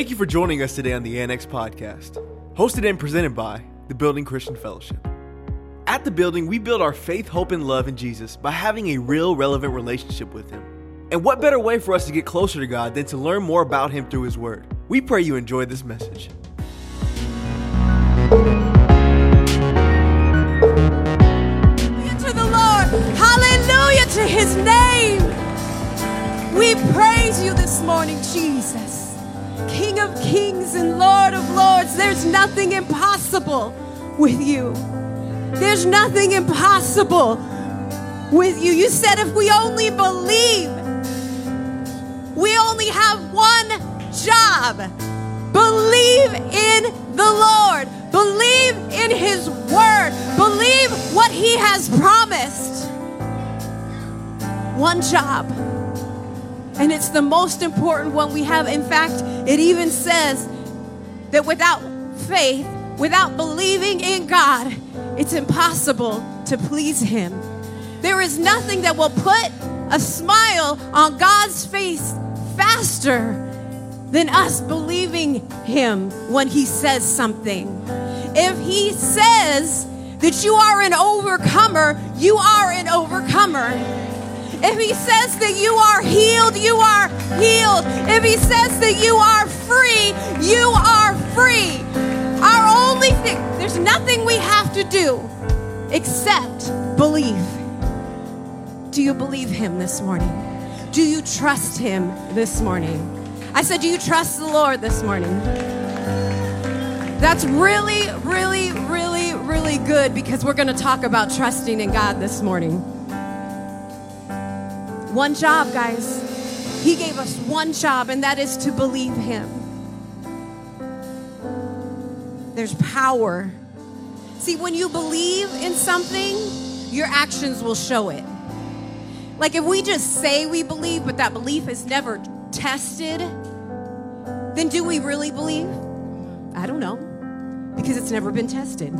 Thank you for joining us today on the Annex Podcast, hosted and presented by the Building Christian Fellowship. At the building, we build our faith, hope, and love in Jesus by having a real, relevant relationship with Him. And what better way for us to get closer to God than to learn more about Him through His Word? We pray you enjoy this message. the Lord. Hallelujah to his name. We praise you this morning, Jesus. King of kings and Lord of lords. There's nothing impossible with you. There's nothing impossible with you. You said if we only believe, we only have one job. Believe in the Lord. Believe in His Word. Believe what He has promised. One job. And it's the most important one we have. In fact, it even says that without faith, without believing in God, it's impossible to please Him. There is nothing that will put a smile on God's face faster than us believing Him when He says something. If He says that you are an overcomer, you are an overcomer. If He says that you are healed, you are healed. If He says that you are free, you are free. Our only thing, there's nothing we have to do except believe. Do you believe Him this morning? Do you trust Him this morning? I said, Do you trust the Lord this morning? That's really, really, really, really good because we're going to talk about trusting in God this morning. One job, guys. He gave us one job, and that is to believe Him. There's power. See, when you believe in something, your actions will show it. Like if we just say we believe, but that belief is never tested, then do we really believe? I don't know, because it's never been tested.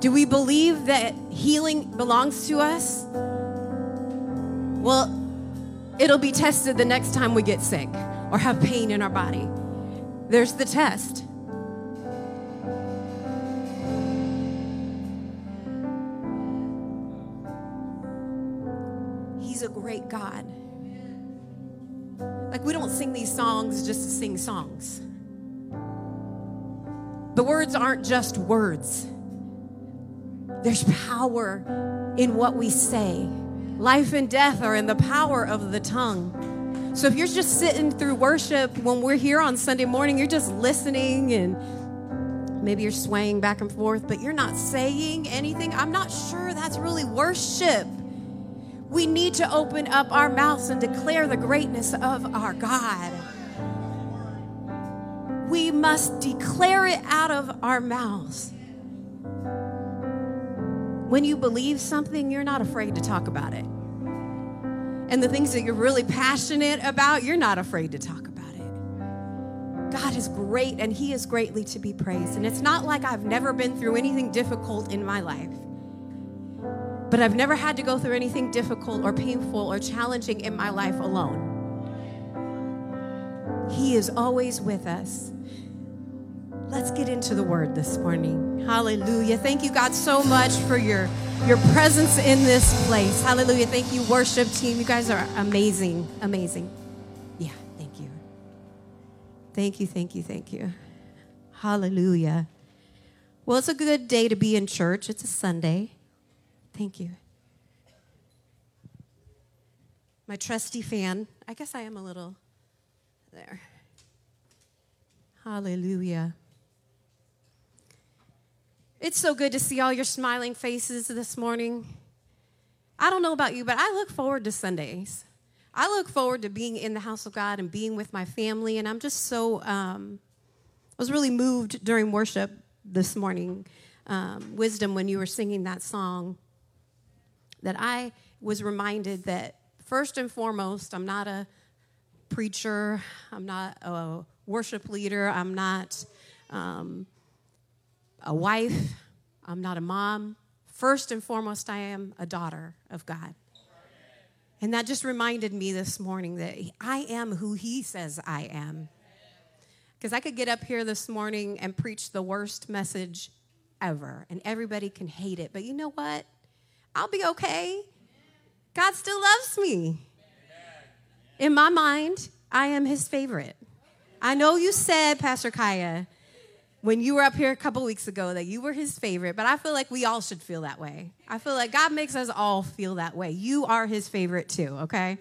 Do we believe that healing belongs to us? Well, it'll be tested the next time we get sick or have pain in our body. There's the test. He's a great God. Like, we don't sing these songs just to sing songs. The words aren't just words, there's power in what we say. Life and death are in the power of the tongue. So if you're just sitting through worship when we're here on Sunday morning, you're just listening and maybe you're swaying back and forth, but you're not saying anything. I'm not sure that's really worship. We need to open up our mouths and declare the greatness of our God. We must declare it out of our mouths. When you believe something, you're not afraid to talk about it. And the things that you're really passionate about, you're not afraid to talk about it. God is great and He is greatly to be praised. And it's not like I've never been through anything difficult in my life. But I've never had to go through anything difficult or painful or challenging in my life alone. He is always with us. Let's get into the word this morning. Hallelujah. Thank you, God, so much for your, your presence in this place. Hallelujah. Thank you, worship team. You guys are amazing. Amazing. Yeah, thank you. Thank you, thank you, thank you. Hallelujah. Well, it's a good day to be in church. It's a Sunday. Thank you. My trusty fan. I guess I am a little there. Hallelujah. It's so good to see all your smiling faces this morning. I don't know about you, but I look forward to Sundays. I look forward to being in the house of God and being with my family, and I'm just so, um, I was really moved during worship this morning, um, Wisdom, when you were singing that song that I was reminded that first and foremost, I'm not a preacher, I'm not a worship leader, I'm not um, a wife, I'm not a mom. First and foremost, I am a daughter of God. And that just reminded me this morning that I am who He says I am. Because I could get up here this morning and preach the worst message ever, and everybody can hate it. But you know what? I'll be okay. God still loves me. In my mind, I am his favorite. I know you said, Pastor Kaya, when you were up here a couple weeks ago that you were his favorite, but I feel like we all should feel that way. I feel like God makes us all feel that way. You are his favorite too, okay?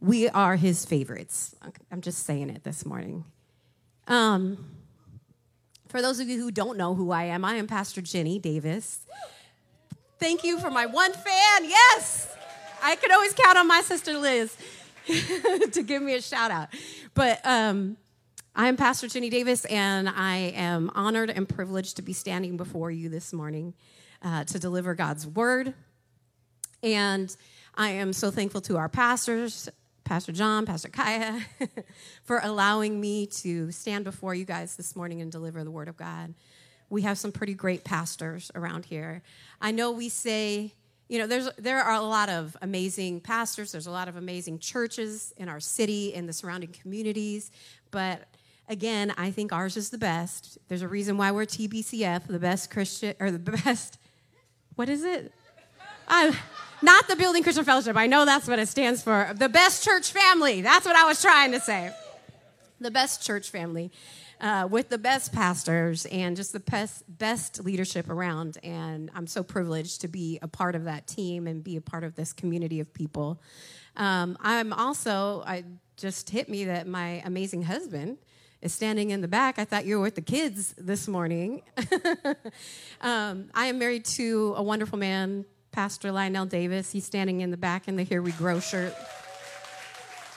We are his favorites. I'm just saying it this morning. Um, for those of you who don't know who I am, I am Pastor Ginny Davis. Thank you for my one fan. Yes, I can always count on my sister Liz to give me a shout out. But um, I am Pastor Ginny Davis, and I am honored and privileged to be standing before you this morning uh, to deliver God's word. And I am so thankful to our pastors, Pastor John, Pastor Kaya, for allowing me to stand before you guys this morning and deliver the word of God. We have some pretty great pastors around here. I know we say, you know, there's there are a lot of amazing pastors, there's a lot of amazing churches in our city and the surrounding communities, but Again, I think ours is the best. There's a reason why we're TBCF, the best Christian, or the best, what is it? Not the Building Christian Fellowship. I know that's what it stands for. The best church family. That's what I was trying to say. The best church family uh, with the best pastors and just the best, best leadership around. And I'm so privileged to be a part of that team and be a part of this community of people. Um, I'm also, I just hit me that my amazing husband is standing in the back. I thought you were with the kids this morning. um, I am married to a wonderful man, Pastor Lionel Davis. He's standing in the back in the Here We Grow shirt.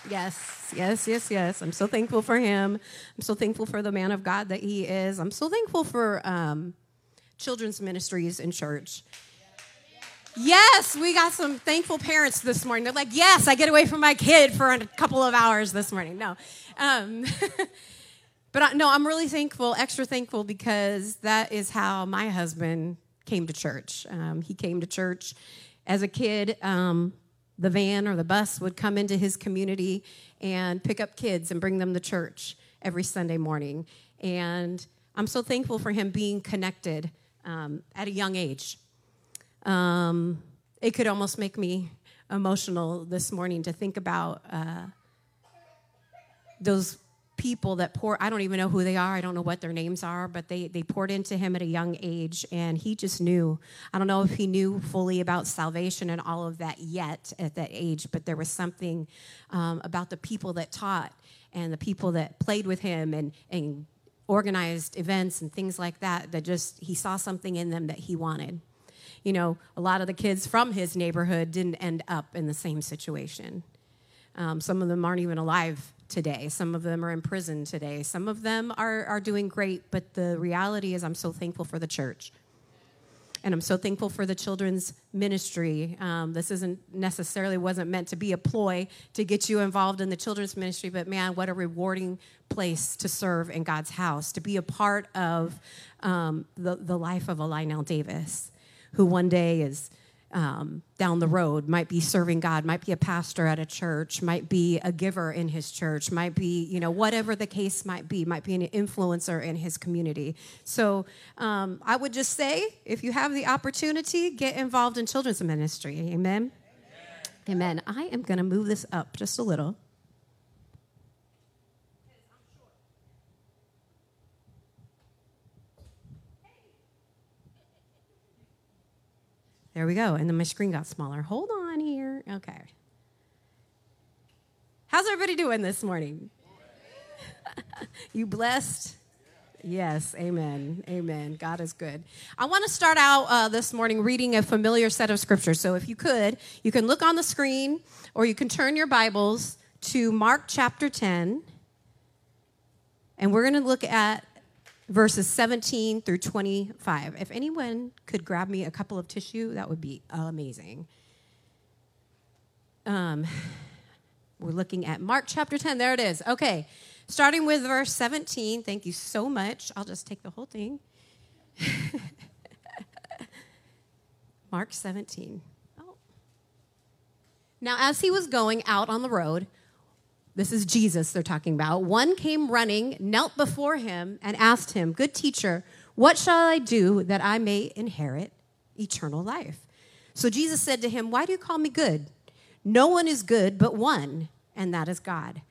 Yes, yes, yes, yes. I'm so thankful for him. I'm so thankful for the man of God that he is. I'm so thankful for um, children's ministries in church. Yes, we got some thankful parents this morning. They're like, yes, I get away from my kid for a couple of hours this morning. No. Um, But I, no, I'm really thankful, extra thankful, because that is how my husband came to church. Um, he came to church as a kid. Um, the van or the bus would come into his community and pick up kids and bring them to church every Sunday morning. And I'm so thankful for him being connected um, at a young age. Um, it could almost make me emotional this morning to think about uh, those people that pour i don't even know who they are i don't know what their names are but they they poured into him at a young age and he just knew. I don't know if he knew fully about salvation and all of that yet at that age but there was something um, about the people that taught and the people that played with him and and organized events and things like that that just he saw something in them that he wanted. You know a lot of the kids from his neighborhood didn't end up in the same situation. Um, some of them aren't even alive today. Some of them are in prison today. Some of them are, are doing great, but the reality is, I'm so thankful for the church. And I'm so thankful for the children's ministry. Um, this isn't necessarily wasn't meant to be a ploy to get you involved in the children's ministry, but man, what a rewarding place to serve in God's house, to be a part of um, the, the life of Lionel Davis, who one day is um, down the road, might be serving God, might be a pastor at a church, might be a giver in his church, might be, you know, whatever the case might be, might be an influencer in his community. So um, I would just say if you have the opportunity, get involved in children's ministry. Amen. Amen. Amen. I am going to move this up just a little. There we go. And then my screen got smaller. Hold on here. Okay. How's everybody doing this morning? you blessed? Yes, amen. Amen. God is good. I want to start out uh, this morning reading a familiar set of scriptures. So if you could, you can look on the screen or you can turn your Bibles to Mark chapter 10. And we're going to look at verses 17 through 25. If anyone could grab me a couple of tissue, that would be amazing. Um, we're looking at Mark chapter 10. There it is. Okay. Starting with verse 17. Thank you so much. I'll just take the whole thing. Mark 17. Oh. Now, as he was going out on the road, this is Jesus they're talking about. One came running, knelt before him, and asked him, Good teacher, what shall I do that I may inherit eternal life? So Jesus said to him, Why do you call me good? No one is good but one, and that is God.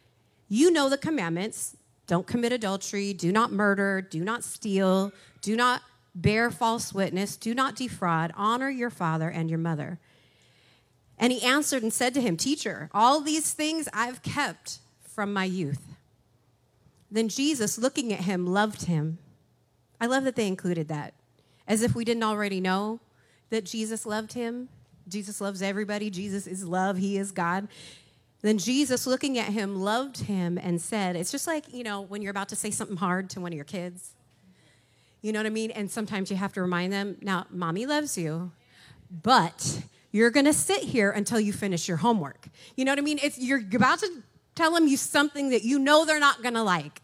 You know the commandments don't commit adultery, do not murder, do not steal, do not bear false witness, do not defraud, honor your father and your mother. And he answered and said to him, Teacher, all these things I've kept from my youth. Then Jesus, looking at him, loved him. I love that they included that. As if we didn't already know that Jesus loved him. Jesus loves everybody. Jesus is love. He is God. Then Jesus, looking at him, loved him and said, It's just like, you know, when you're about to say something hard to one of your kids. You know what I mean? And sometimes you have to remind them, Now, mommy loves you, but you're going to sit here until you finish your homework. You know what I mean? It's, you're about to tell them you something that you know they're not going to like.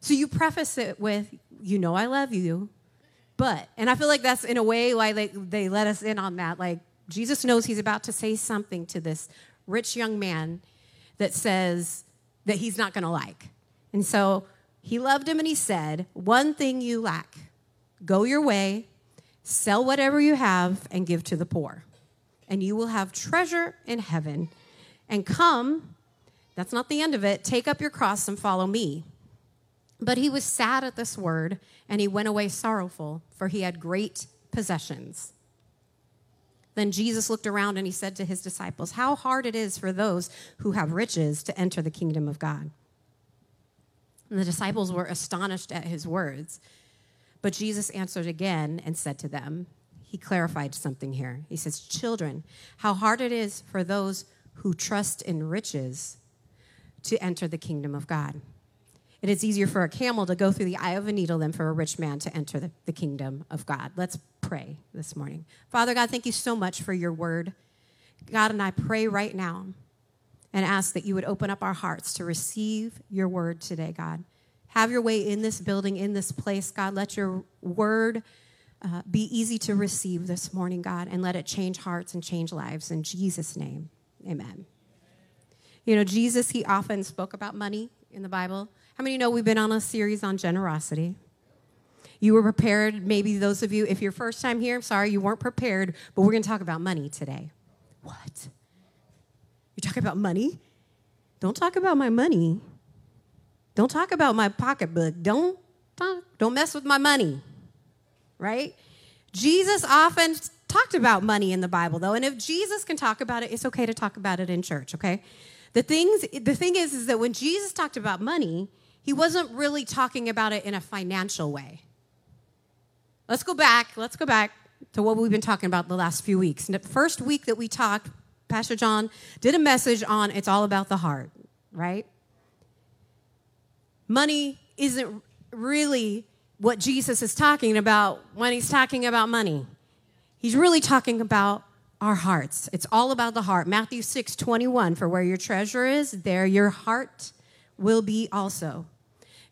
So you preface it with, You know, I love you, but, and I feel like that's in a way why they, they let us in on that. Like, Jesus knows he's about to say something to this rich young man that says that he's not going to like. And so he loved him and he said, One thing you lack go your way, sell whatever you have, and give to the poor. And you will have treasure in heaven. And come, that's not the end of it, take up your cross and follow me. But he was sad at this word, and he went away sorrowful, for he had great possessions. Then Jesus looked around and he said to his disciples, How hard it is for those who have riches to enter the kingdom of God. And the disciples were astonished at his words. But Jesus answered again and said to them, He clarified something here. He says, Children, how hard it is for those who trust in riches to enter the kingdom of God. It is easier for a camel to go through the eye of a needle than for a rich man to enter the, the kingdom of God. Let's pray this morning. Father God, thank you so much for your word. God, and I pray right now and ask that you would open up our hearts to receive your word today, God. Have your way in this building, in this place, God. Let your word uh, be easy to receive this morning, God, and let it change hearts and change lives. In Jesus' name, amen. You know, Jesus, he often spoke about money in the Bible. How many you know we've been on a series on generosity? You were prepared, maybe those of you, if you're first time here, I'm sorry, you weren't prepared, but we're going to talk about money today. What? You're talking about money? Don't talk about my money. Don't talk about my pocketbook. Don't talk, don't mess with my money. Right? Jesus often talked about money in the Bible though, and if Jesus can talk about it, it's okay to talk about it in church, okay? The things the thing is is that when Jesus talked about money, he wasn't really talking about it in a financial way. Let's go back. Let's go back to what we've been talking about the last few weeks. the first week that we talked, Pastor John did a message on it's all about the heart, right? Money isn't really what Jesus is talking about when he's talking about money. He's really talking about our hearts. It's all about the heart. Matthew 6 21, for where your treasure is, there your heart will be also.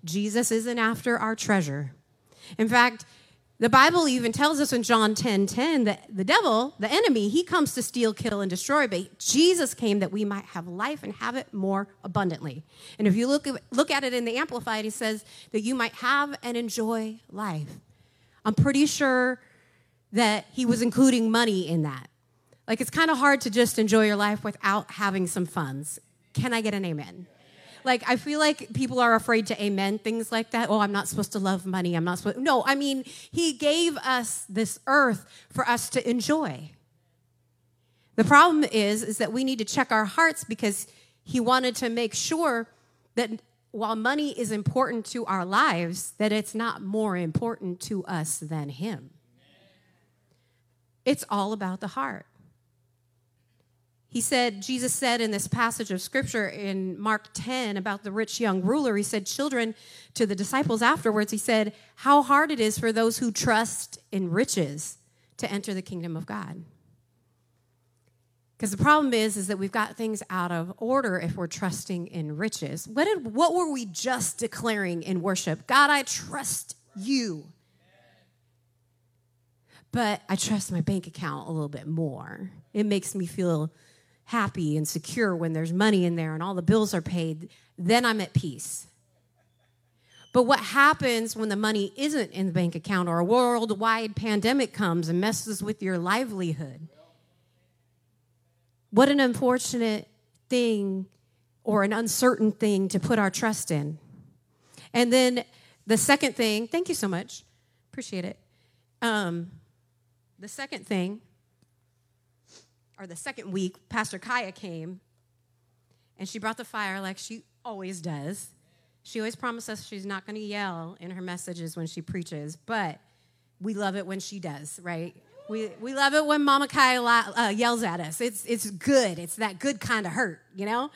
Jesus isn't after our treasure. In fact, the Bible even tells us in John 10 10 that the devil, the enemy, he comes to steal, kill, and destroy, but Jesus came that we might have life and have it more abundantly. And if you look, look at it in the Amplified, he says that you might have and enjoy life. I'm pretty sure that he was including money in that. Like it's kind of hard to just enjoy your life without having some funds. Can I get an amen? Like, I feel like people are afraid to amen things like that. Oh, I'm not supposed to love money. I'm not supposed. No, I mean, He gave us this earth for us to enjoy. The problem is, is that we need to check our hearts because He wanted to make sure that while money is important to our lives, that it's not more important to us than Him. It's all about the heart. He said, Jesus said in this passage of scripture in Mark 10 about the rich young ruler, he said, Children, to the disciples afterwards, he said, How hard it is for those who trust in riches to enter the kingdom of God. Because the problem is, is that we've got things out of order if we're trusting in riches. What, did, what were we just declaring in worship? God, I trust you. But I trust my bank account a little bit more. It makes me feel happy and secure when there's money in there and all the bills are paid, then I'm at peace. But what happens when the money isn't in the bank account or a worldwide pandemic comes and messes with your livelihood? What an unfortunate thing or an uncertain thing to put our trust in. And then the second thing, thank you so much. Appreciate it. Um, the second thing, or the second week, Pastor Kaya came and she brought the fire like she always does. She always promises us she's not going to yell in her messages when she preaches, but we love it when she does, right? We, we love it when Mama Kaya uh, yells at us. It's, it's good. It's that good kind of hurt, you know?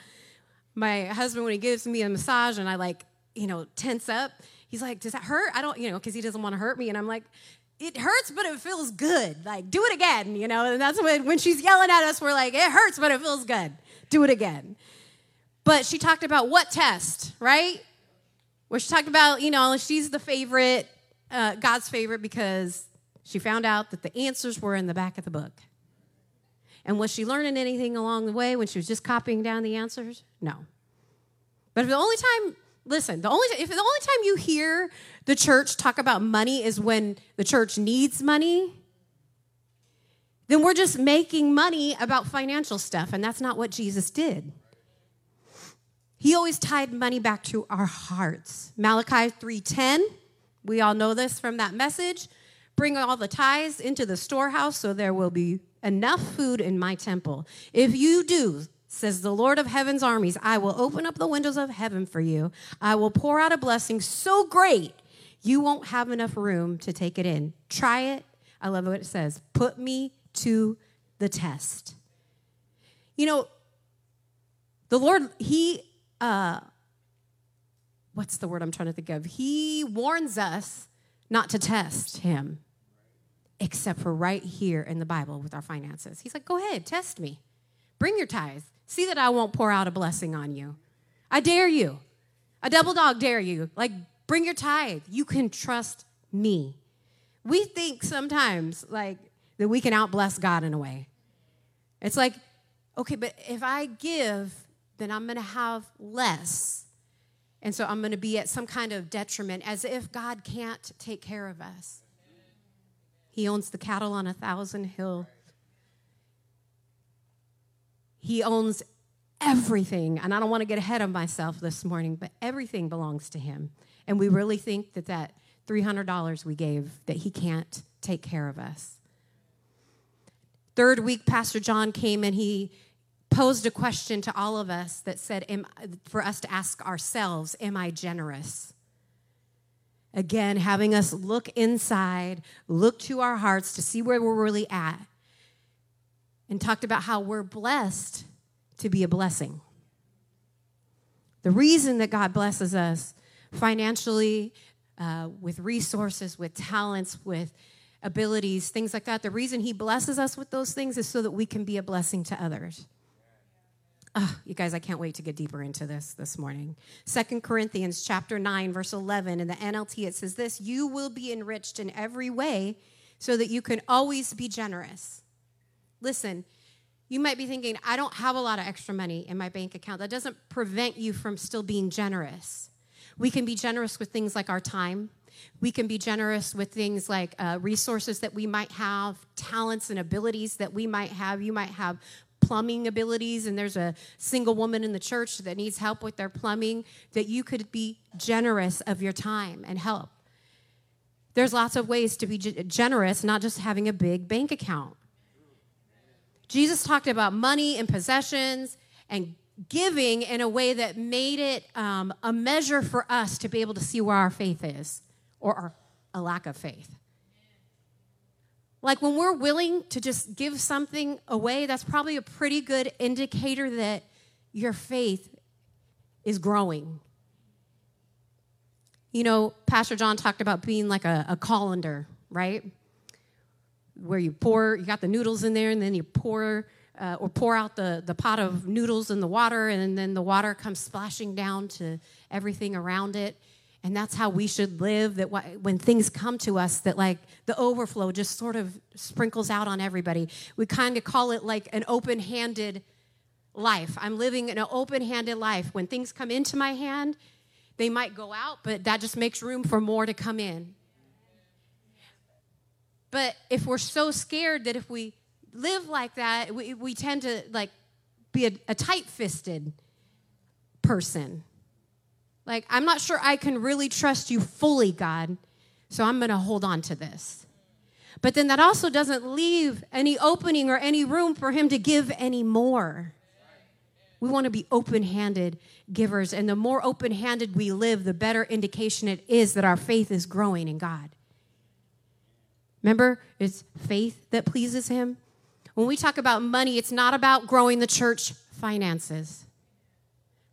My husband, when he gives me a massage and I like, you know, tense up, he's like, Does that hurt? I don't, you know, because he doesn't want to hurt me. And I'm like, It hurts, but it feels good. Like, do it again, you know? And that's when, when she's yelling at us, we're like, It hurts, but it feels good. Do it again. But she talked about what test, right? where she talked about, you know, she's the favorite, uh, God's favorite because she found out that the answers were in the back of the book. And was she learning anything along the way when she was just copying down the answers? No. But the only time, listen, the only if the only time you hear the church talk about money is when the church needs money, then we're just making money about financial stuff, and that's not what Jesus did. He always tied money back to our hearts. Malachi 3:10, we all know this from that message. Bring all the tithes into the storehouse so there will be enough food in my temple. If you do, says the Lord of heaven's armies, I will open up the windows of heaven for you. I will pour out a blessing so great you won't have enough room to take it in. Try it. I love what it says. Put me to the test. You know, the Lord, He uh, what's the word I'm trying to think of? He warns us not to test him, except for right here in the Bible with our finances. He's like, go ahead, test me. Bring your tithes. See that I won't pour out a blessing on you. I dare you. A double dog dare you. Like, bring your tithe. You can trust me. We think sometimes, like, that we can outbless God in a way. It's like, okay, but if I give then I'm going to have less. And so I'm going to be at some kind of detriment as if God can't take care of us. He owns the cattle on a thousand hill. He owns everything. And I don't want to get ahead of myself this morning, but everything belongs to him. And we really think that that $300 we gave that he can't take care of us. Third week Pastor John came and he posed a question to all of us that said, am, for us to ask ourselves, Am I generous? Again, having us look inside, look to our hearts to see where we're really at, and talked about how we're blessed to be a blessing. The reason that God blesses us financially, uh, with resources, with talents, with abilities, things like that, the reason He blesses us with those things is so that we can be a blessing to others. Oh, you guys, I can't wait to get deeper into this this morning. Second Corinthians chapter 9, verse 11. In the NLT, it says this You will be enriched in every way so that you can always be generous. Listen, you might be thinking, I don't have a lot of extra money in my bank account. That doesn't prevent you from still being generous. We can be generous with things like our time. We can be generous with things like uh, resources that we might have, talents and abilities that we might have. You might have plumbing abilities and there's a single woman in the church that needs help with their plumbing, that you could be generous of your time and help. There's lots of ways to be generous, not just having a big bank account. Jesus talked about money and possessions and giving in a way that made it um, a measure for us to be able to see where our faith is or our, a lack of faith. Like when we're willing to just give something away, that's probably a pretty good indicator that your faith is growing. You know, Pastor John talked about being like a, a colander, right? Where you pour, you got the noodles in there, and then you pour uh, or pour out the, the pot of noodles in the water, and then the water comes splashing down to everything around it and that's how we should live that when things come to us that like the overflow just sort of sprinkles out on everybody we kind of call it like an open-handed life. I'm living an open handed life. When things come into my hand, they might go out, but that just makes room for more to come in. But if we're so scared that if we live like that, we, we tend to like be a, a tight fisted person. Like, I'm not sure I can really trust you fully, God, so I'm going to hold on to this. But then that also doesn't leave any opening or any room for Him to give any more. We want to be open handed givers. And the more open handed we live, the better indication it is that our faith is growing in God. Remember, it's faith that pleases Him. When we talk about money, it's not about growing the church finances.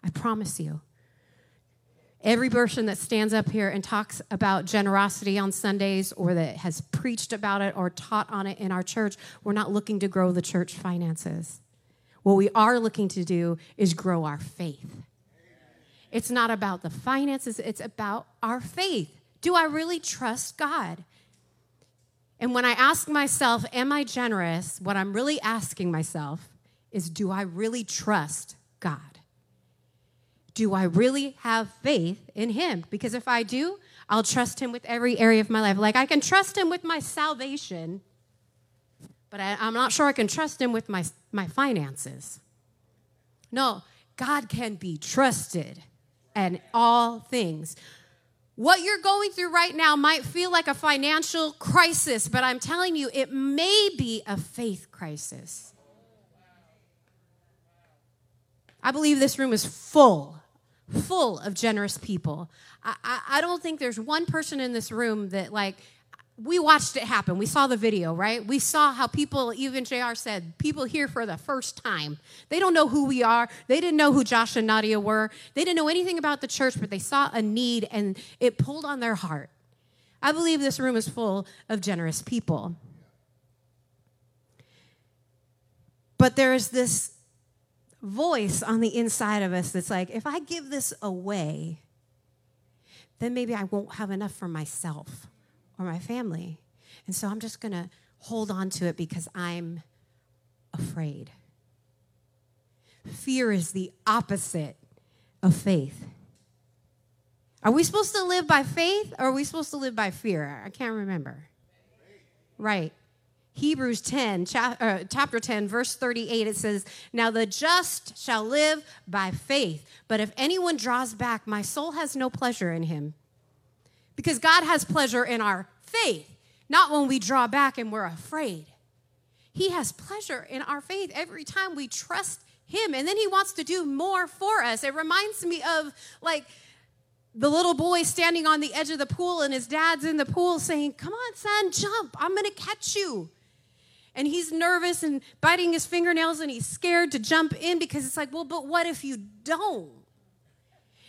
I promise you. Every person that stands up here and talks about generosity on Sundays or that has preached about it or taught on it in our church, we're not looking to grow the church finances. What we are looking to do is grow our faith. It's not about the finances, it's about our faith. Do I really trust God? And when I ask myself, Am I generous? What I'm really asking myself is, Do I really trust God? Do I really have faith in Him? Because if I do, I'll trust Him with every area of my life. Like I can trust Him with my salvation but I, am not sure I can trust him with my, my finances. No, God can be trusted in all things. What you're going through right now might feel like a financial crisis, but I'm telling you, it may be a faith crisis. I believe this room is full, full of generous people. I, I, I don't think there's one person in this room that, like, we watched it happen. We saw the video, right? We saw how people, even JR said, people here for the first time. They don't know who we are. They didn't know who Josh and Nadia were. They didn't know anything about the church, but they saw a need and it pulled on their heart. I believe this room is full of generous people. But there is this voice on the inside of us that's like, if I give this away, then maybe I won't have enough for myself or my family. And so I'm just going to hold on to it because I'm afraid. Fear is the opposite of faith. Are we supposed to live by faith or are we supposed to live by fear? I can't remember. Right. Hebrews 10, uh, chapter 10, verse 38, it says, Now the just shall live by faith, but if anyone draws back, my soul has no pleasure in him. Because God has pleasure in our faith, not when we draw back and we're afraid. He has pleasure in our faith every time we trust Him. And then He wants to do more for us. It reminds me of like the little boy standing on the edge of the pool and his dad's in the pool saying, Come on, son, jump. I'm going to catch you. And he's nervous and biting his fingernails and he's scared to jump in because it's like, Well, but what if you don't?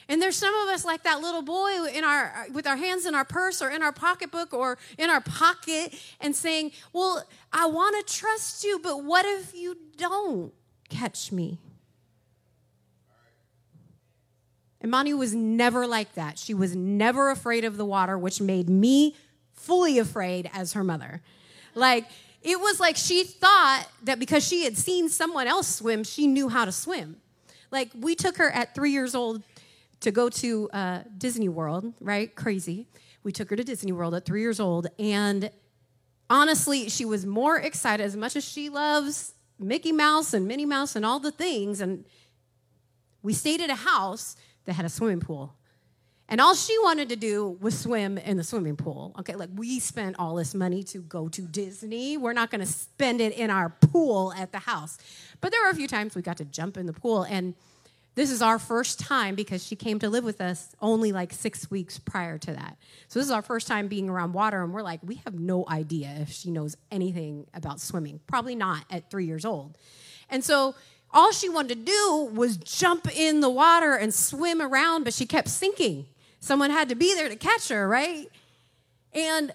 And there's some of us like that little boy in our with our hands in our purse or in our pocketbook or in our pocket and saying, "Well, I want to trust you, but what if you don't catch me?" Imani was never like that. She was never afraid of the water, which made me fully afraid as her mother. Like it was like she thought that because she had seen someone else swim, she knew how to swim. Like we took her at 3 years old to go to uh, Disney World, right? Crazy. We took her to Disney World at three years old, and honestly, she was more excited as much as she loves Mickey Mouse and Minnie Mouse and all the things. And we stayed at a house that had a swimming pool. And all she wanted to do was swim in the swimming pool. Okay, like we spent all this money to go to Disney. We're not gonna spend it in our pool at the house. But there were a few times we got to jump in the pool. And this is our first time because she came to live with us only like six weeks prior to that. So this is our first time being around water, and we're like, we have no idea if she knows anything about swimming. Probably not at three years old. And so all she wanted to do was jump in the water and swim around, but she kept sinking. Someone had to be there to catch her, right? And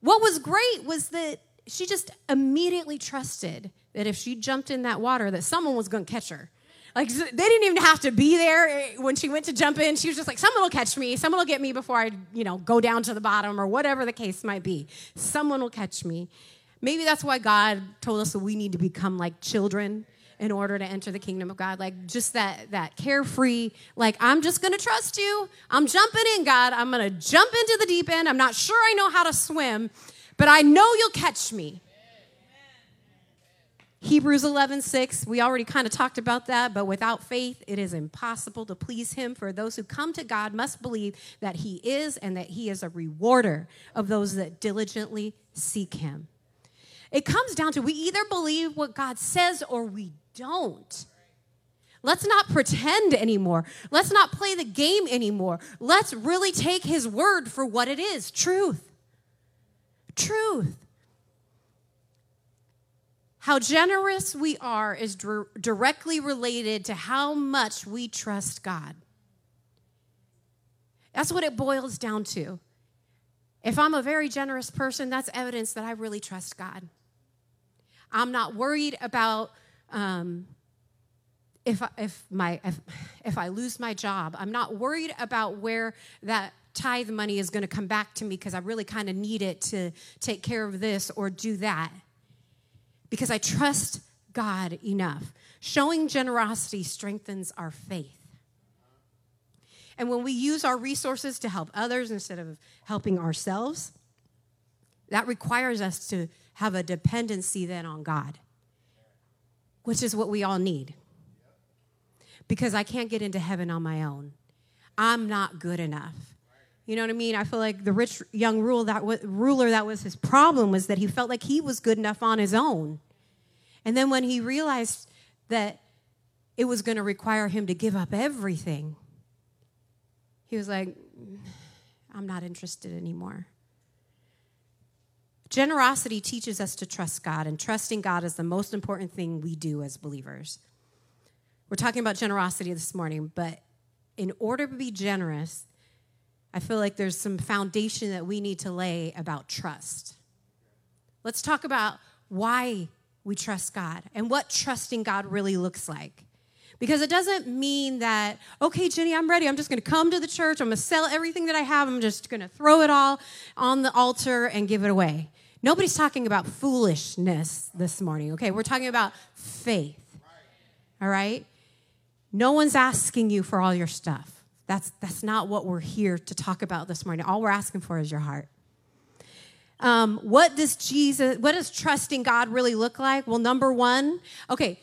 what was great was that she just immediately trusted that if she jumped in that water, that someone was going to catch her. Like they didn't even have to be there eh, when she went to jump in. She was just like, someone will catch me. Someone will get me before I, you know, go down to the bottom or whatever the case might be. Someone will catch me. Maybe that's why God told us that we need to become like children in order to enter the kingdom of God. Like just that that carefree, like I'm just gonna trust you. I'm jumping in, God. I'm gonna jump into the deep end. I'm not sure I know how to swim, but I know you'll catch me. Hebrews 11, 6, we already kind of talked about that, but without faith, it is impossible to please him. For those who come to God must believe that he is and that he is a rewarder of those that diligently seek him. It comes down to we either believe what God says or we don't. Let's not pretend anymore. Let's not play the game anymore. Let's really take his word for what it is truth. Truth. How generous we are is dir- directly related to how much we trust God. That's what it boils down to. If I'm a very generous person, that's evidence that I really trust God. I'm not worried about um, if, if, my, if, if I lose my job. I'm not worried about where that tithe money is going to come back to me because I really kind of need it to take care of this or do that because I trust God enough. Showing generosity strengthens our faith. And when we use our resources to help others instead of helping ourselves, that requires us to have a dependency then on God, which is what we all need. Because I can't get into heaven on my own. I'm not good enough. You know what I mean? I feel like the rich young ruler that was, ruler that was his problem was that he felt like he was good enough on his own. And then when he realized that it was going to require him to give up everything, he was like, I'm not interested anymore. Generosity teaches us to trust God, and trusting God is the most important thing we do as believers. We're talking about generosity this morning, but in order to be generous, I feel like there's some foundation that we need to lay about trust. Let's talk about why we trust God and what trusting God really looks like. Because it doesn't mean that, okay, Ginny, I'm ready. I'm just going to come to the church. I'm going to sell everything that I have. I'm just going to throw it all on the altar and give it away. Nobody's talking about foolishness this morning, okay? We're talking about faith, all right? No one's asking you for all your stuff. That's, that's not what we're here to talk about this morning. All we're asking for is your heart. Um, what does Jesus, what does trusting God really look like? Well, number one, okay,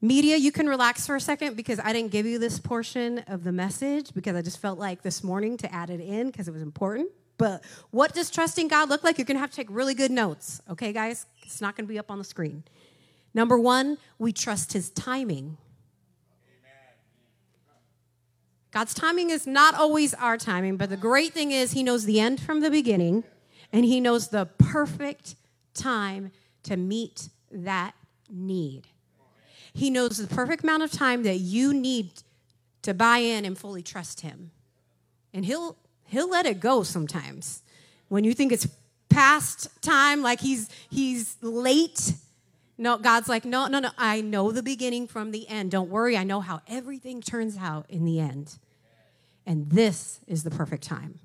media, you can relax for a second because I didn't give you this portion of the message because I just felt like this morning to add it in because it was important. But what does trusting God look like? You're gonna have to take really good notes, okay, guys? It's not gonna be up on the screen. Number one, we trust his timing. God's timing is not always our timing, but the great thing is he knows the end from the beginning and He knows the perfect time to meet that need. He knows the perfect amount of time that you need to buy in and fully trust Him. And He'll He'll let it go sometimes. When you think it's past time, like He's He's late. No, God's like, no, no, no. I know the beginning from the end. Don't worry. I know how everything turns out in the end. And this is the perfect time.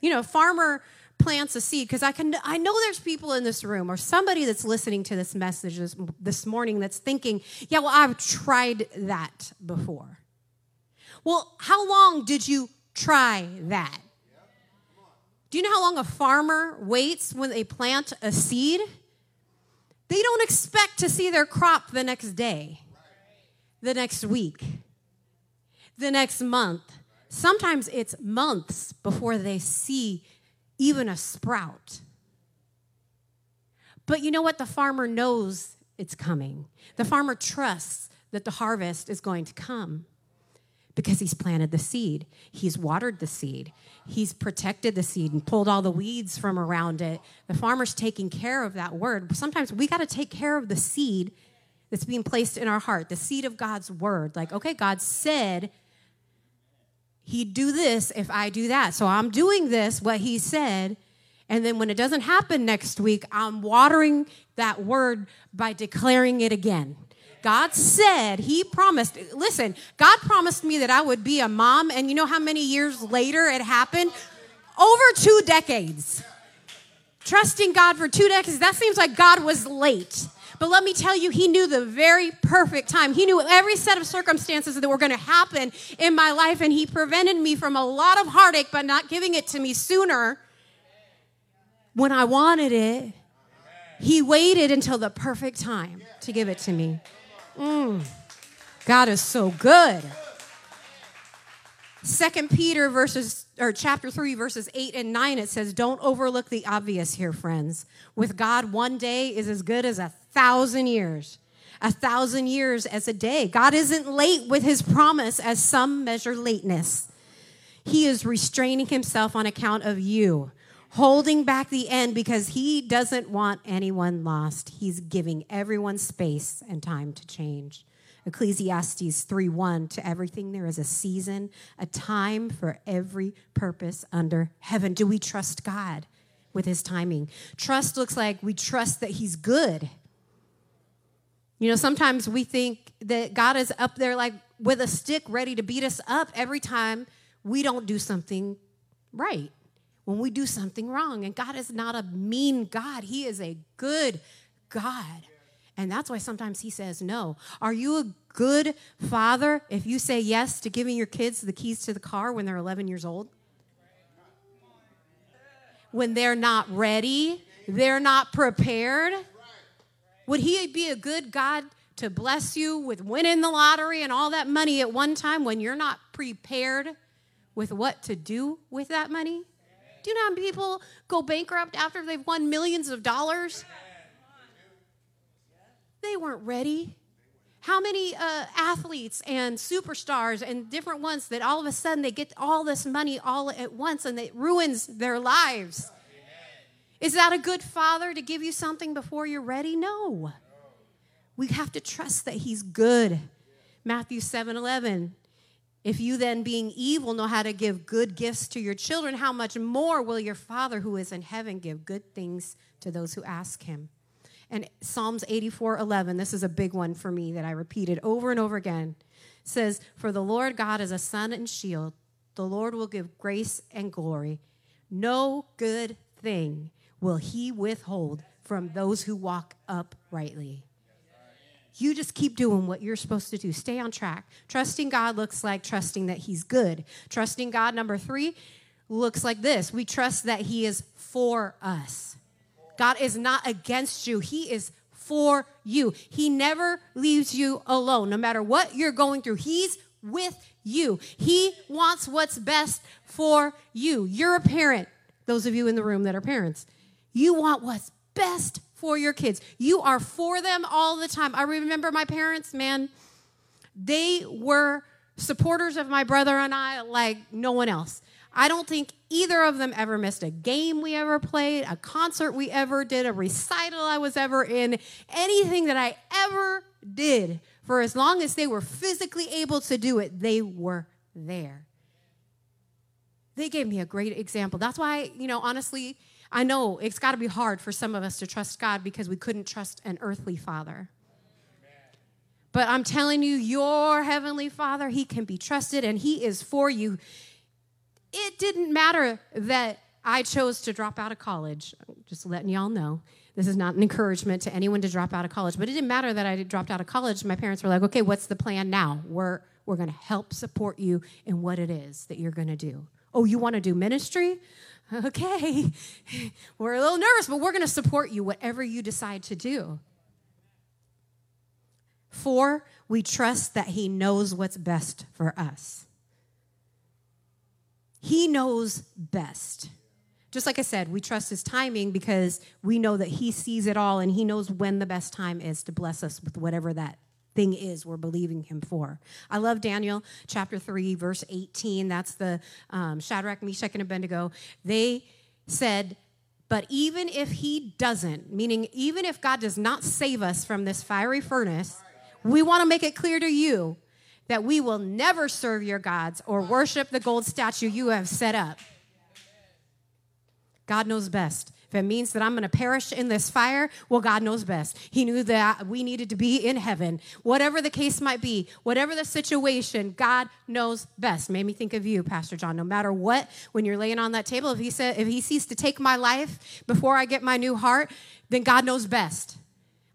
You know, farmer plants a seed because I can I know there's people in this room or somebody that's listening to this message this, this morning that's thinking, yeah, well, I've tried that before. Well, how long did you try that? Do you know how long a farmer waits when they plant a seed? They don't expect to see their crop the next day, the next week, the next month. Sometimes it's months before they see even a sprout. But you know what? The farmer knows it's coming. The farmer trusts that the harvest is going to come because he's planted the seed. He's watered the seed. He's protected the seed and pulled all the weeds from around it. The farmer's taking care of that word. Sometimes we got to take care of the seed that's being placed in our heart, the seed of God's word. Like, okay, God said he'd do this if I do that. So I'm doing this, what he said. And then when it doesn't happen next week, I'm watering that word by declaring it again. God said, He promised. Listen, God promised me that I would be a mom. And you know how many years later it happened? Over two decades. Trusting God for two decades, that seems like God was late. But let me tell you, he knew the very perfect time. He knew every set of circumstances that were going to happen in my life, and he prevented me from a lot of heartache by not giving it to me sooner when I wanted it. He waited until the perfect time to give it to me. Mm. God is so good. Second Peter verses or chapter 3 verses 8 and 9 it says don't overlook the obvious here friends. With God one day is as good as a thousand years. A thousand years as a day. God isn't late with his promise as some measure lateness. He is restraining himself on account of you, holding back the end because he doesn't want anyone lost. He's giving everyone space and time to change. Ecclesiastes 3:1 to everything there is a season, a time for every purpose under heaven. Do we trust God with his timing? Trust looks like we trust that he's good. You know, sometimes we think that God is up there like with a stick ready to beat us up every time we don't do something right. When we do something wrong. And God is not a mean God. He is a good God. And that's why sometimes he says no. Are you a good father if you say yes to giving your kids the keys to the car when they're 11 years old? When they're not ready, they're not prepared? Would he be a good God to bless you with winning the lottery and all that money at one time when you're not prepared with what to do with that money? Do you know how people go bankrupt after they've won millions of dollars? They weren't ready. How many uh, athletes and superstars and different ones that all of a sudden they get all this money all at once and it ruins their lives? Is that a good father to give you something before you're ready? No. We have to trust that he's good. Matthew 7 11. If you then, being evil, know how to give good gifts to your children, how much more will your Father who is in heaven give good things to those who ask him? And Psalms 84 11, this is a big one for me that I repeated over and over again, says, For the Lord God is a sun and shield. The Lord will give grace and glory. No good thing will he withhold from those who walk uprightly. You just keep doing what you're supposed to do. Stay on track. Trusting God looks like trusting that He's good. Trusting God, number three, looks like this we trust that He is for us. God is not against you, He is for you. He never leaves you alone. No matter what you're going through, He's with you. He wants what's best for you. You're a parent, those of you in the room that are parents. You want what's best for your kids. You are for them all the time. I remember my parents, man, they were supporters of my brother and I like no one else. I don't think either of them ever missed a game we ever played, a concert we ever did, a recital I was ever in, anything that I ever did. For as long as they were physically able to do it, they were there. They gave me a great example. That's why, you know, honestly, I know it's got to be hard for some of us to trust God because we couldn't trust an earthly father. But I'm telling you, your heavenly father, he can be trusted and he is for you it didn't matter that I chose to drop out of college. Just letting y'all know. This is not an encouragement to anyone to drop out of college, but it didn't matter that I dropped out of college. My parents were like, okay, what's the plan now? We're, we're going to help support you in what it is that you're going to do. Oh, you want to do ministry? Okay. We're a little nervous, but we're going to support you, whatever you decide to do. Four, we trust that He knows what's best for us. He knows best. Just like I said, we trust his timing because we know that he sees it all and he knows when the best time is to bless us with whatever that thing is we're believing him for. I love Daniel chapter 3, verse 18. That's the um, Shadrach, Meshach, and Abednego. They said, but even if he doesn't, meaning even if God does not save us from this fiery furnace, we want to make it clear to you that we will never serve your gods or worship the gold statue you have set up. God knows best. If it means that I'm going to perish in this fire, well, God knows best. He knew that we needed to be in heaven. Whatever the case might be, whatever the situation, God knows best. Made me think of you, Pastor John. No matter what, when you're laying on that table, if he said, if he sees to take my life before I get my new heart, then God knows best.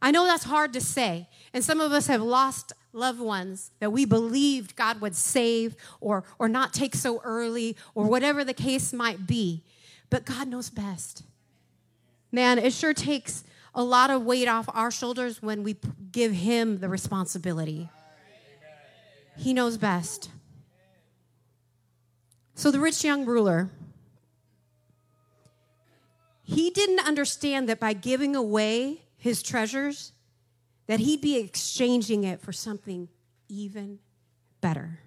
I know that's hard to say. And some of us have lost loved ones that we believed God would save or, or not take so early or whatever the case might be. But God knows best. Man, it sure takes a lot of weight off our shoulders when we give Him the responsibility. He knows best. So the rich young ruler, he didn't understand that by giving away his treasures, that he'd be exchanging it for something even better.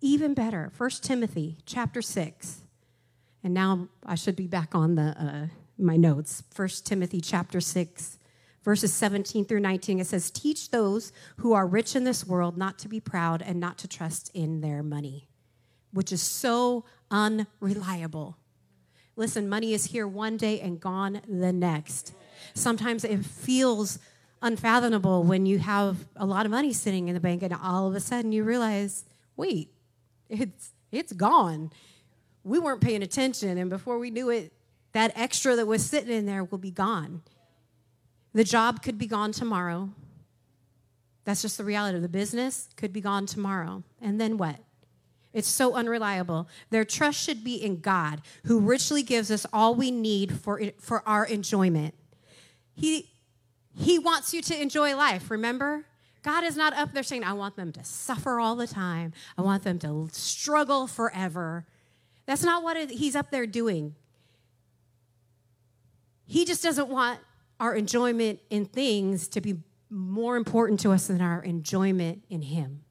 Even better. 1 Timothy chapter 6. And now I should be back on the uh, my notes. 1 Timothy chapter 6 verses 17 through 19 it says teach those who are rich in this world not to be proud and not to trust in their money which is so unreliable. Listen money is here one day and gone the next. Sometimes it feels unfathomable when you have a lot of money sitting in the bank and all of a sudden you realize wait it's it's gone we weren't paying attention and before we knew it that extra that was sitting in there will be gone the job could be gone tomorrow. That's just the reality. Of the business could be gone tomorrow. And then what? It's so unreliable. Their trust should be in God, who richly gives us all we need for, for our enjoyment. He, he wants you to enjoy life, remember? God is not up there saying, I want them to suffer all the time. I want them to struggle forever. That's not what He's up there doing. He just doesn't want our enjoyment in things to be more important to us than our enjoyment in Him.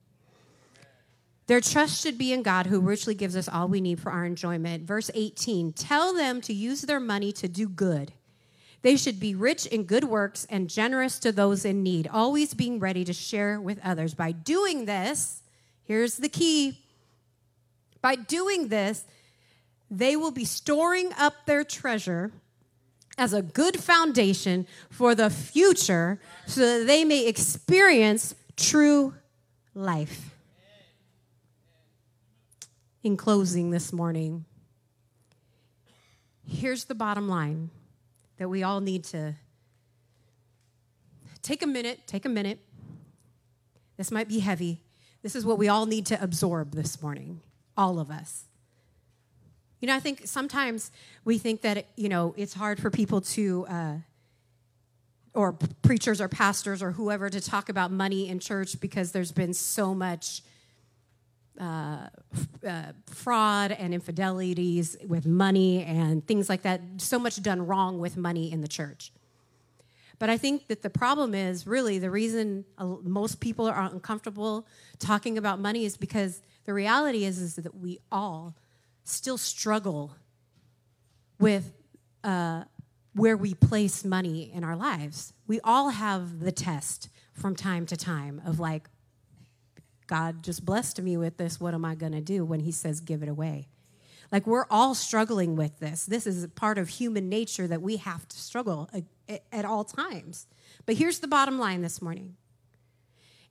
Their trust should be in God, who richly gives us all we need for our enjoyment. Verse 18 Tell them to use their money to do good. They should be rich in good works and generous to those in need, always being ready to share with others. By doing this, here's the key by doing this, they will be storing up their treasure as a good foundation for the future so that they may experience true life. In closing this morning, here's the bottom line that we all need to take a minute, take a minute. This might be heavy. This is what we all need to absorb this morning, all of us. You know, I think sometimes we think that, you know, it's hard for people to, uh, or preachers or pastors or whoever to talk about money in church because there's been so much uh, uh, fraud and infidelities with money and things like that, so much done wrong with money in the church. But I think that the problem is really the reason most people are uncomfortable talking about money is because the reality is, is that we all still struggle with uh, where we place money in our lives. We all have the test from time to time of like, God just blessed me with this. What am I going to do when He says, give it away? Like, we're all struggling with this. This is part of human nature that we have to struggle at, at all times. But here's the bottom line this morning,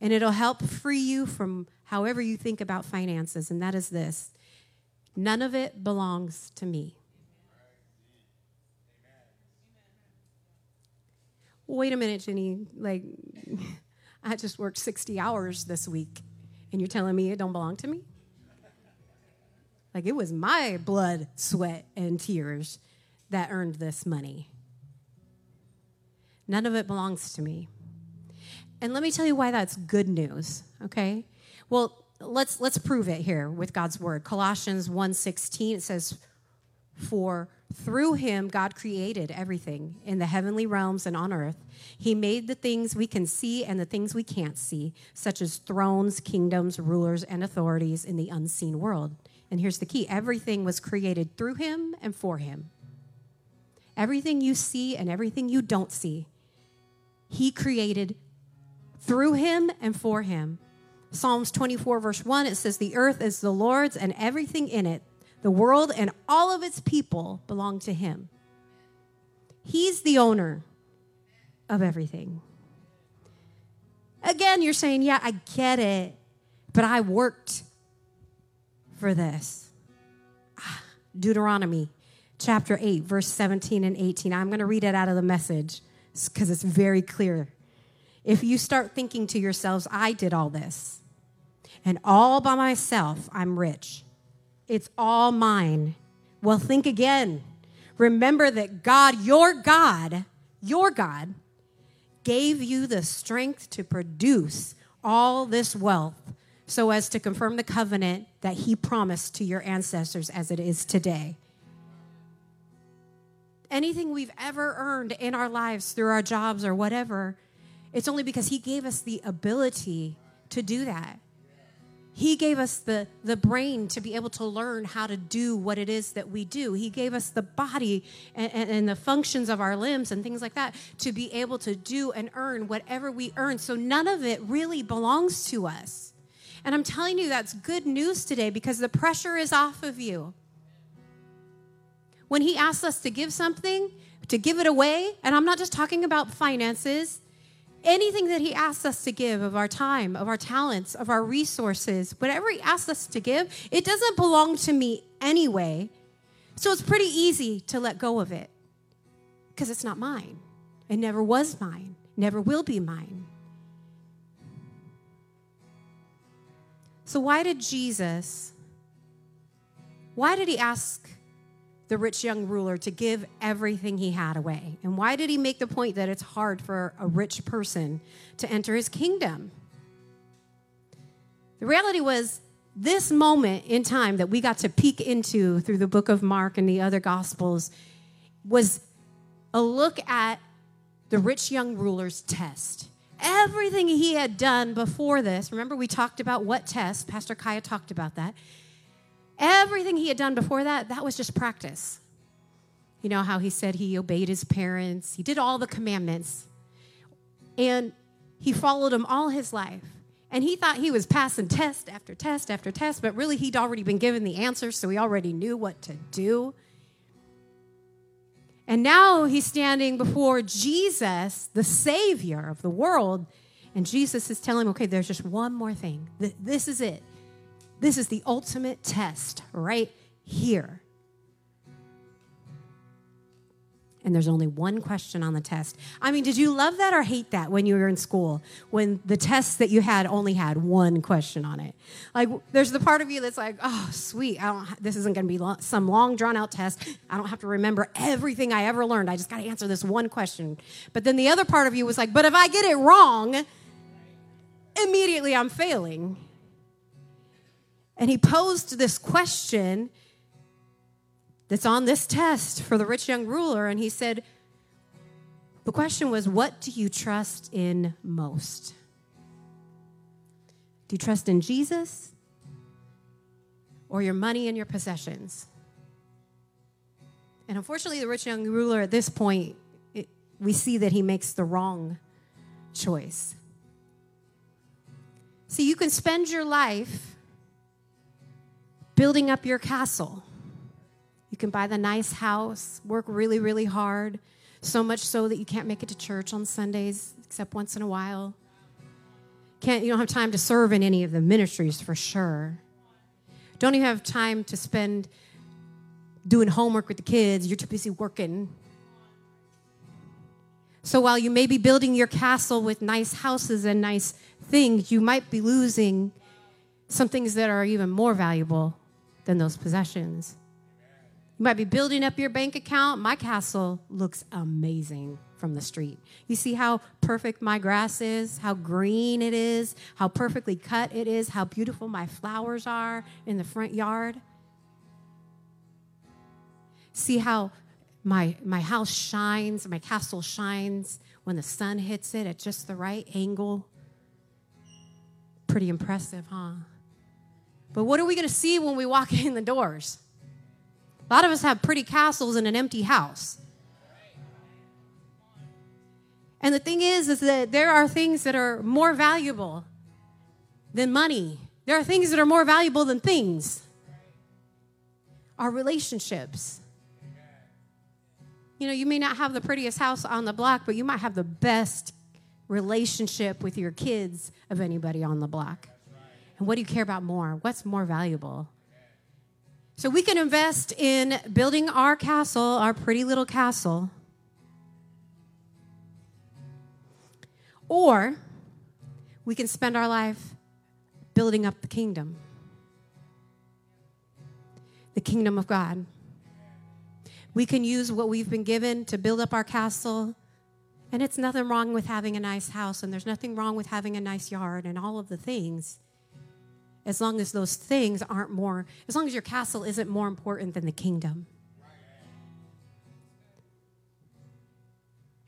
and it'll help free you from however you think about finances, and that is this None of it belongs to me. Wait a minute, Ginny. Like, I just worked 60 hours this week, and you're telling me it don't belong to me? Like, it was my blood, sweat, and tears that earned this money. None of it belongs to me. And let me tell you why that's good news, okay? Well, let's let's prove it here with God's word. Colossians 1:16 it says for through him God created everything in the heavenly realms and on earth. He made the things we can see and the things we can't see, such as thrones, kingdoms, rulers and authorities in the unseen world. And here's the key, everything was created through him and for him. Everything you see and everything you don't see, he created through him and for him. Psalms 24, verse 1, it says, The earth is the Lord's and everything in it, the world and all of its people belong to him. He's the owner of everything. Again, you're saying, Yeah, I get it, but I worked for this. Ah, Deuteronomy chapter 8, verse 17 and 18. I'm going to read it out of the message because it's very clear. If you start thinking to yourselves, I did all this, and all by myself, I'm rich, it's all mine. Well, think again. Remember that God, your God, your God, gave you the strength to produce all this wealth so as to confirm the covenant that he promised to your ancestors as it is today. Anything we've ever earned in our lives through our jobs or whatever, it's only because he gave us the ability to do that. He gave us the, the brain to be able to learn how to do what it is that we do. He gave us the body and, and, and, the functions of our limbs and things like that to be able to do and earn whatever we earn. So none of it really belongs to us. And I'm telling you, that's good news today because the pressure is off of you. When He asks us to give something, to give it away, and I'm not just talking about finances, anything that He asks us to give of our time, of our talents, of our resources, whatever He asks us to give, it doesn't belong to me anyway. So it's pretty easy to let go of it because it's not mine. It never was mine, never will be mine. So, why did Jesus, why did he ask the rich young ruler to give everything he had away? And why did he make the point that it's hard for a rich person to enter his kingdom? The reality was, this moment in time that we got to peek into through the book of Mark and the other gospels was a look at the rich young ruler's test everything he had done before this, remember we talked about what test, Pastor Kaya talked about that. Everything he had done before that, that was just practice. You know how he said he obeyed his parents, he did all the commandments, and he followed them all his life. And he thought he was passing test after test after test, but really he'd already been given the answers, so he already knew what to do. And now he's standing before Jesus, the Savior of the world. And Jesus is telling him, okay, there's just one more thing. This is it. This is the ultimate test right here. and there's only one question on the test. I mean, did you love that or hate that when you were in school? When the tests that you had only had one question on it? Like, there's the part of you that's like, oh, sweet, I don't, this isn't to be some long, drawn out test. I don't have to remember everything I ever learned. I just got to answer this one question. But then the other part of you was like, but if I get it wrong, immediately I'm failing. And he posed this question that's on this test for the rich young ruler. And he said, The question was, What do you trust in most? Do you trust in Jesus or your money and your possessions? And unfortunately, the rich young ruler at this point, it, we see that he makes the wrong choice. See, you can spend your life building up your castle you can buy the nice house, work really, really hard, so much so that you can't make it to church on Sundays except once in a while. Can't, you don't have time to serve in any of the ministries for sure. Don't even have time to spend doing homework with the kids. You're too busy working. So while you may be building your castle with nice houses and nice things, you might be losing some things that are even more valuable than those possessions. You might be building up your bank account. My castle looks amazing from the street. You see how perfect my grass is, how green it is, how perfectly cut it is, how beautiful my flowers are in the front yard. See how my, my house shines, my castle shines when the sun hits it at just the right angle. Pretty impressive, huh? But what are we going to see when we walk in the doors? A lot of us have pretty castles in an empty house. And the thing is, is that there are things that are more valuable than money. There are things that are more valuable than things. Our relationships. You know, you may not have the prettiest house on the block, but you might have the best relationship with your kids of anybody on the block. And what do you care about more? What's more valuable? So we can invest in building our castle, our pretty little castle. Or we can spend our life building up the kingdom, the kingdom of God. We can use what we've been given to build up our castle. And it's nothing wrong with having a nice house, and there's nothing wrong with having a nice yard and all of the things. As long as those things aren't more, as long as your castle isn't more important than the kingdom.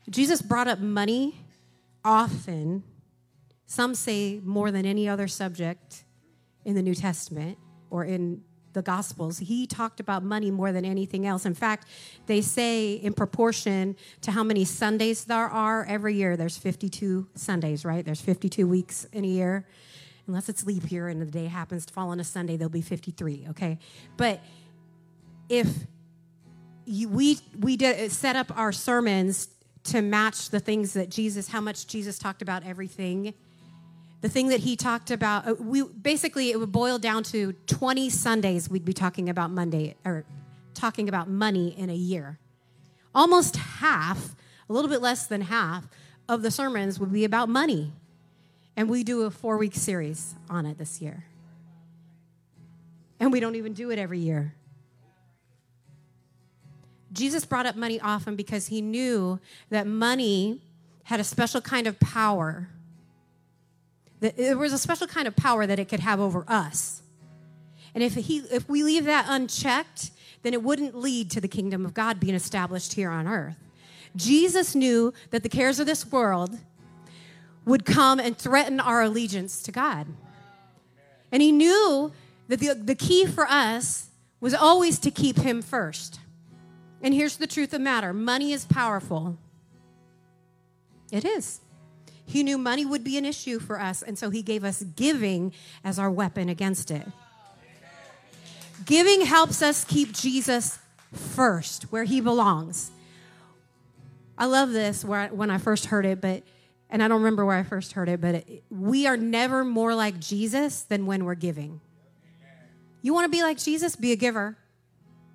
Jesus brought up money often, some say more than any other subject in the New Testament or in the Gospels. He talked about money more than anything else. In fact, they say in proportion to how many Sundays there are every year, there's 52 Sundays, right? There's 52 weeks in a year. Unless it's leap year and the day happens to fall on a Sunday, there'll be 53, okay? But if you, we, we did set up our sermons to match the things that Jesus, how much Jesus talked about everything. The thing that he talked about, uh, we basically it would boil down to 20 Sundays we'd be talking about Monday or talking about money in a year. Almost half, a little bit less than half of the sermons would be about money. And we do a 4-week series on it this year. And we don't even do it every year. Jesus brought up money often because he knew that money had a special kind of power. That there was a special kind of power that it could have over us. And if, he, if we leave that unchecked, then it wouldn't lead to the kingdom of God being established here on earth. Jesus knew that the cares of this world would come and threaten our allegiance to God. And he knew that the, the key for us was always to keep him first. And here's the truth of the matter money is powerful. It is. He knew money would be an issue for us, and so he gave us giving as our weapon against it. Giving helps us keep Jesus first, where he belongs. I love this when I first heard it, but and I don't remember where I first heard it, but it, we are never more like Jesus than when we're giving. You want to be like Jesus? Be a giver.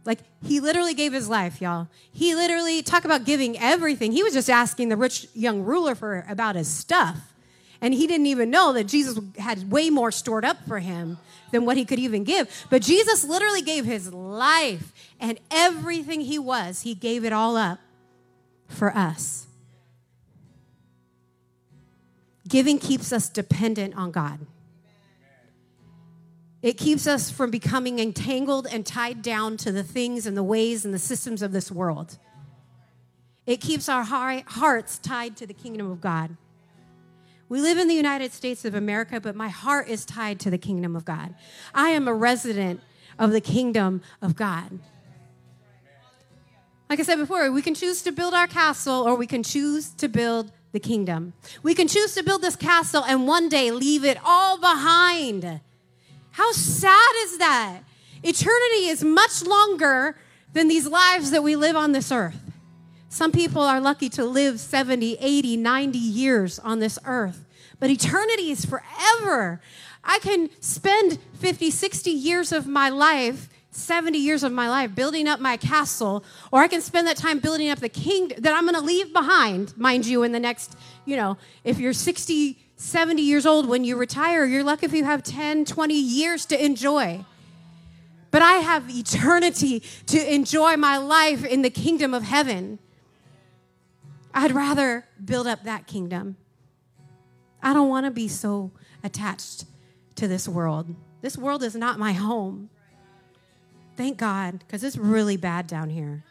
Like he literally gave his life, y'all. He literally talk about giving everything. He was just asking the rich young ruler for about his stuff. And he didn't even know that Jesus had way more stored up for him than what he could even give. But Jesus literally gave his life and everything he was, he gave it all up for us. Giving keeps us dependent on God. It keeps us from becoming entangled and tied down to the things and the ways and the systems of this world. It keeps our hearts tied to the kingdom of God. We live in the United States of America, but my heart is tied to the kingdom of God. I am a resident of the kingdom of God. Like I said before, we can choose to build our castle or we can choose to build the kingdom. We can choose to build this castle and one day leave it all behind how sad is that? Eternity is much longer than these lives that we live on this earth. Some people are lucky to live 70, 80, 90 years on this earth, but eternity is forever. I can spend 50, 60 years of my life 70 years of my life building up my castle, or I can spend that time building up the kingdom that I'm going to leave behind, mind you, in the next, you know, if you're 60 70 years old when you retire. You're lucky if you have 10, 20 years to enjoy. But I have eternity to enjoy my life in the kingdom of heaven. I'd rather build up that kingdom. I don't want to be so attached to this world. This world is not my home. Thank God, because it's really bad down here.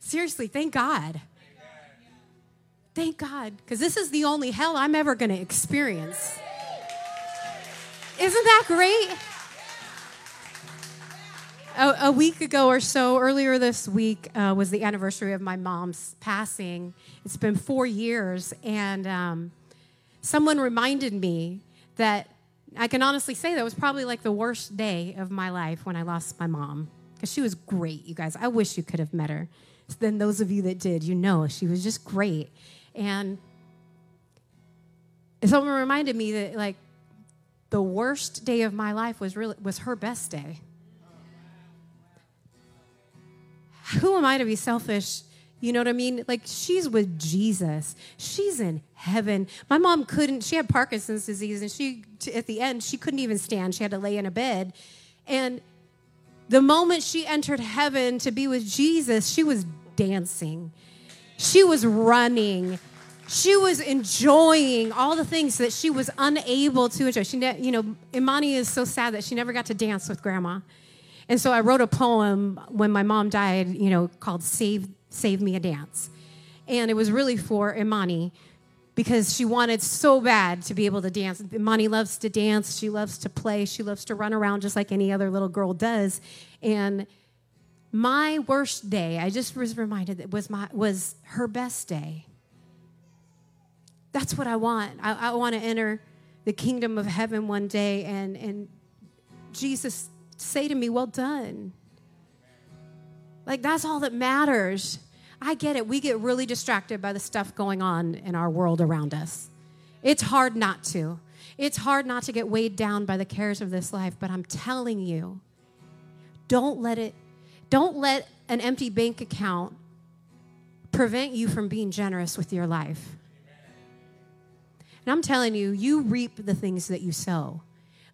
Seriously, thank God. Thank God, because this is the only hell I'm ever going to experience. Isn't that great? A, a, week ago or so, earlier this week, uh, was the anniversary of my mom's passing. It's been four years, and um, someone reminded me that I can honestly say that was probably like the worst day of my life when I lost my mom because she was great, you guys. I wish you could have met her. Then those of you that did, you know, she was just great. And someone reminded me that like the worst day of my life was really was her best day. Who am I to be selfish, You know what I mean? Like she's with Jesus. She's in heaven. My mom couldn't, she had Parkinson's disease and she, at the end, she couldn't even stand. She had to lay in a bed. And the moment she entered heaven to be with Jesus, she was dancing. She was running. She was enjoying all the things that she was unable to enjoy. She, ne- you know, Imani is so sad that she never got to dance with grandma. And so I wrote a poem when my mom died, you know, called Save, Save Me a Dance. And it was really for Imani because she wanted so bad to be able to dance. Imani loves to dance, she loves to play, she loves to run around just like any other little girl does. And my worst day, I just was reminded that was my was her best day. That's what I want. I, I want to enter the kingdom of heaven one day and and Jesus say to me, Well done. Like, that's all that matters. I get it. We get really distracted by the stuff going on in our world around us. It's hard not to. It's hard not to get weighed down by the cares of this life, but I'm telling you, don't let it, don't let an empty bank account prevent you from being generous with your life. And I'm telling you, you reap the things that you sow.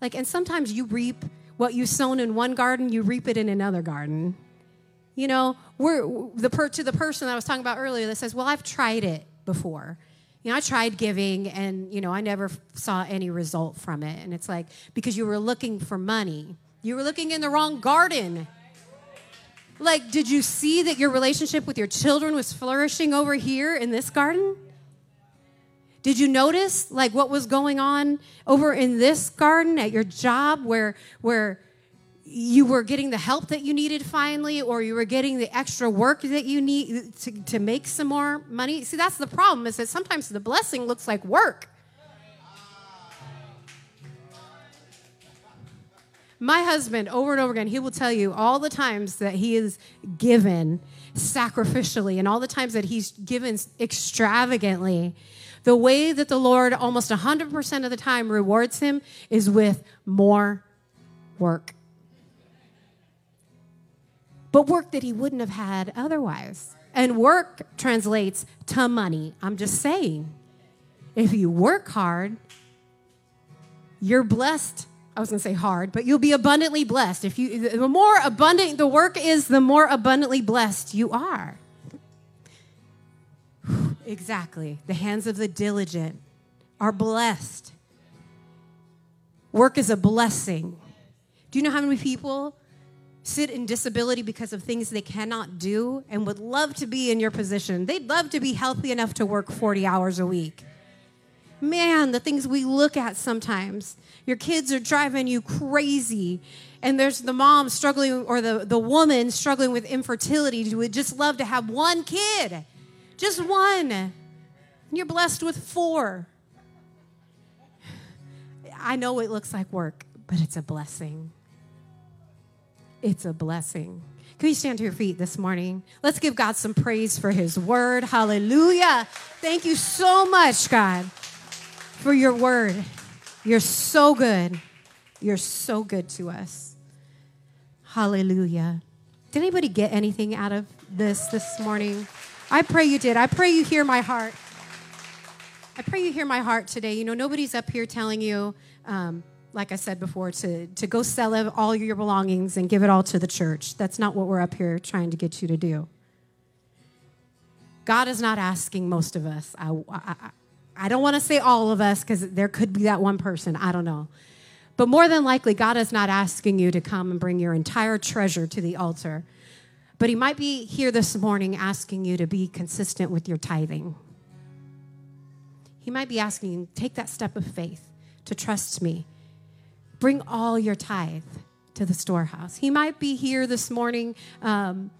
Like, and sometimes you reap what you sown in one garden, you reap it in another garden. You know, we're the per, to the person I was talking about earlier that says, "Well, I've tried it before." You know, I tried giving and, you know, I never saw any result from it. And it's like because you were looking for money. You were looking in the wrong garden. Like, did you see that your relationship with your children was flourishing over here in this garden? Did you notice like what was going on over in this garden at your job where where you were getting the help that you needed finally or you were getting the extra work that you need to, to make some more money? See, that's the problem is that sometimes the blessing looks like work. My husband, over and over again, he will tell you all the times that he is given sacrificially and all the times that he's given extravagantly the way that the Lord almost 100% of the time rewards him is with more work. But work that he wouldn't have had otherwise. And work translates to money. I'm just saying. If you work hard, you're blessed. I was going to say hard, but you'll be abundantly blessed. If you the more abundant the work is, the more abundantly blessed you are. Exactly. The hands of the diligent are blessed. Work is a blessing. Do you know how many people sit in disability because of things they cannot do and would love to be in your position? They'd love to be healthy enough to work 40 hours a week. Man, the things we look at sometimes. Your kids are driving you crazy. And there's the mom struggling, or the, the woman struggling with infertility who would just love to have one kid just one. You're blessed with four. I know it looks like work, but it's a blessing. It's a blessing. Can you stand to your feet this morning? Let's give God some praise for his word. Hallelujah. Thank you so much, God, for your word. You're so good. You're so good to us. Hallelujah. Did anybody get anything out of this this morning? I pray you did. I pray you hear my heart. I pray you hear my heart today. You know, nobody's up here telling you, um, like I said before, to, to go sell all your belongings and give it all to the church. That's not what we're up here trying to get you to do. God is not asking most of us. I, I, I don't want to say all of us because there could be that one person. I don't know. But more than likely, God is not asking you to come and bring your entire treasure to the altar. But he might be here this morning asking you to be consistent with your tithing. He might be asking you, take that step of faith to trust me. Bring all your tithe to the storehouse. He might be here this morning. Um,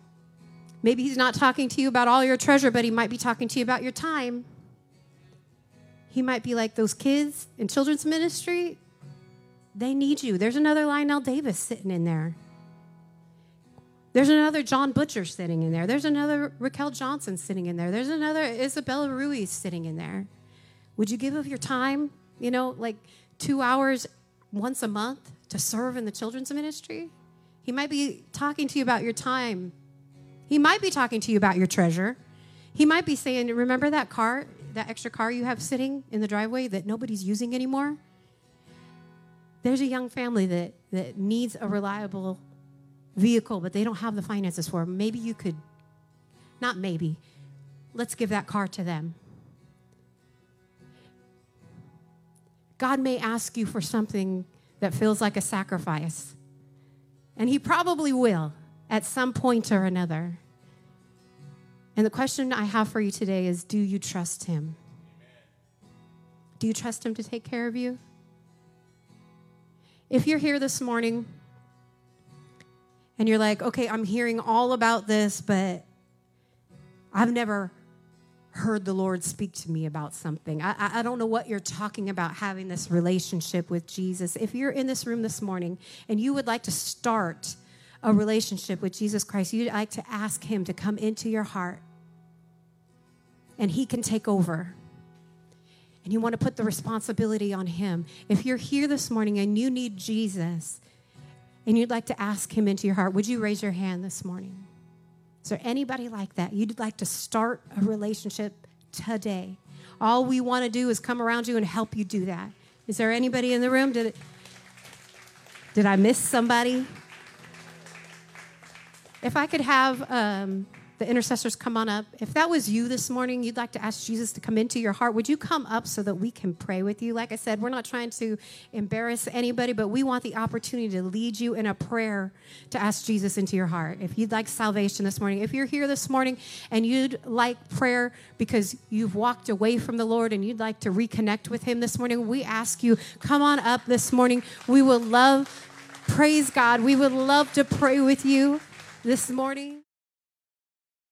maybe he's not talking to you about all your treasure, but he might be talking to you about your time. He might be like those kids in children's ministry. They need you. There's another Lionel Davis sitting in there. There's another John Butcher sitting in there. There's another Raquel Johnson sitting in there. There's another Isabella Ruiz sitting in there. Would you give of your time, you know, like two hours once a month to serve in the children's ministry? He might be talking to you about your time. He might be talking to you about your treasure. He might be saying, Remember that car, that extra car you have sitting in the driveway that nobody's using anymore? There's a young family that, that needs a reliable vehicle, but they don't have the finances for it. Maybe you could, not maybe, let's give that car to them. God may ask you for something that feels like a sacrifice, and He probably will at some point or another. And the question I have for you today is do you trust Him? Do you trust Him to take care of you? If you're here this morning and you're like, okay, I'm hearing all about this, but I've never heard the Lord speak to me about something. I, I don't know what you're talking about having this relationship with Jesus. If you're in this room this morning and you would like to start a relationship with Jesus Christ, you'd like to ask Him to come into your heart and He can take over and you want to put the responsibility on Him. If you're here this morning and you need Jesus and you'd like to ask Him into your heart, would you raise your hand this morning? Is there anybody like that? You'd like to start a relationship today. All we want to do is come around you and help you do that. Is there anybody in the room? Did, it, did I miss somebody? If I could have um, the intercessors come on up. If that was you this morning, you'd like to ask Jesus to come into your heart, would you come up so that we can pray with you? Like I said, we're not trying to embarrass anybody, but we want the opportunity to lead you in a prayer to ask Jesus into your heart. If you'd like salvation this morning, if you're here this morning and you'd like prayer because you've walked away from the Lord and you'd like to reconnect with Him this morning, we ask you, come on up this morning. We will love, praise God, we would love to pray with you this morning.